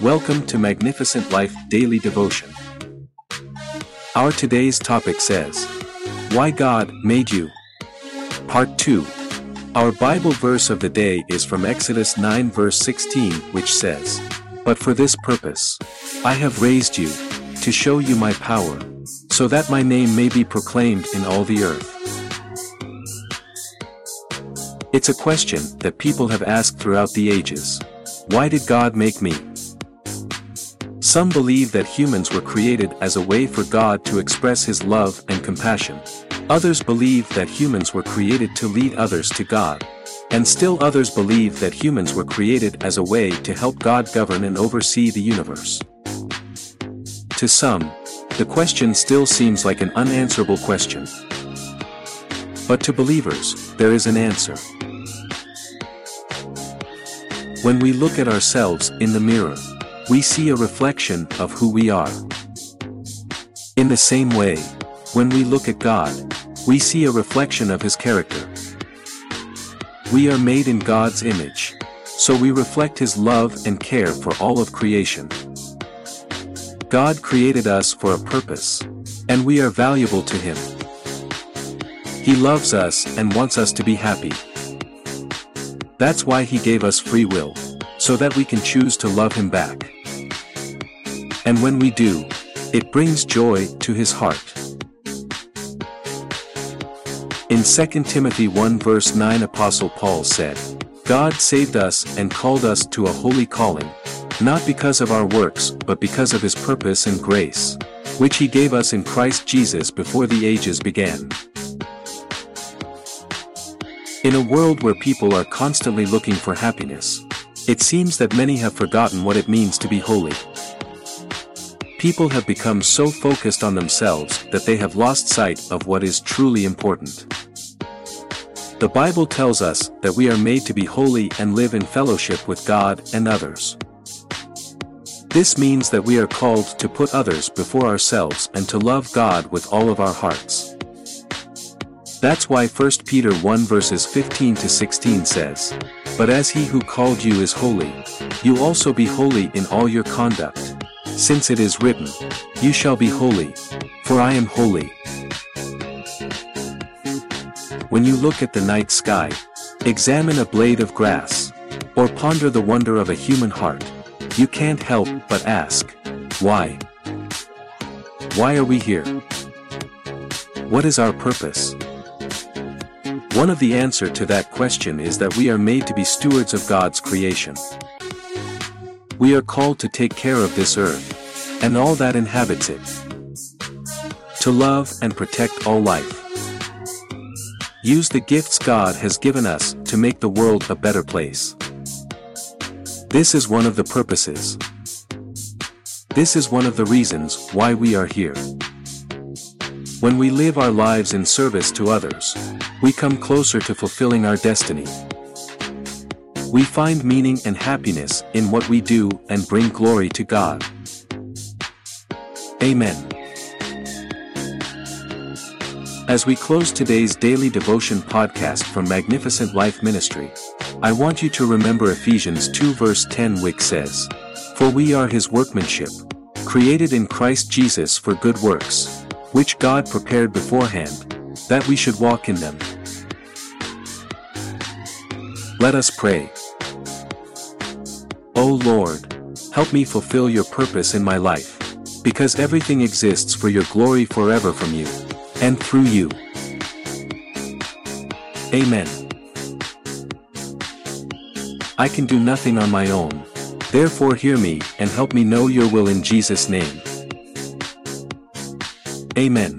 Welcome to Magnificent Life Daily Devotion. Our today's topic says, Why God Made You. Part 2. Our Bible verse of the day is from Exodus 9 verse 16 which says, But for this purpose, I have raised you, to show you my power, so that my name may be proclaimed in all the earth. It's a question that people have asked throughout the ages. Why did God make me? Some believe that humans were created as a way for God to express his love and compassion. Others believe that humans were created to lead others to God. And still others believe that humans were created as a way to help God govern and oversee the universe. To some, the question still seems like an unanswerable question. But to believers, there is an answer. When we look at ourselves in the mirror, we see a reflection of who we are. In the same way, when we look at God, we see a reflection of His character. We are made in God's image, so we reflect His love and care for all of creation. God created us for a purpose, and we are valuable to Him. He loves us and wants us to be happy. That's why He gave us free will, so that we can choose to love Him back. And when we do, it brings joy to his heart. In 2 Timothy 1 verse 9 Apostle Paul said, God saved us and called us to a holy calling, not because of our works but because of his purpose and grace, which he gave us in Christ Jesus before the ages began. In a world where people are constantly looking for happiness, it seems that many have forgotten what it means to be holy. People have become so focused on themselves that they have lost sight of what is truly important. The Bible tells us that we are made to be holy and live in fellowship with God and others. This means that we are called to put others before ourselves and to love God with all of our hearts. That's why 1 Peter 1 verses 15 to 16 says, But as he who called you is holy, you also be holy in all your conduct, since it is written, You shall be holy, for I am holy. When you look at the night sky, examine a blade of grass, or ponder the wonder of a human heart, you can't help but ask, Why? Why are we here? What is our purpose? One of the answer to that question is that we are made to be stewards of God's creation. We are called to take care of this earth, and all that inhabits it. To love and protect all life. Use the gifts God has given us to make the world a better place. This is one of the purposes. This is one of the reasons why we are here. When we live our lives in service to others, we come closer to fulfilling our destiny. We find meaning and happiness in what we do and bring glory to God. Amen. As we close today's daily devotion podcast from Magnificent Life Ministry, I want you to remember Ephesians 2 verse 10 which says, For we are his workmanship, created in Christ Jesus for good works, which God prepared beforehand, that we should walk in them. Let us pray. O Lord, help me fulfill your purpose in my life, because everything exists for your glory forever from you, and through you. Amen. I can do nothing on my own, therefore hear me and help me know your will in Jesus' name. Amen.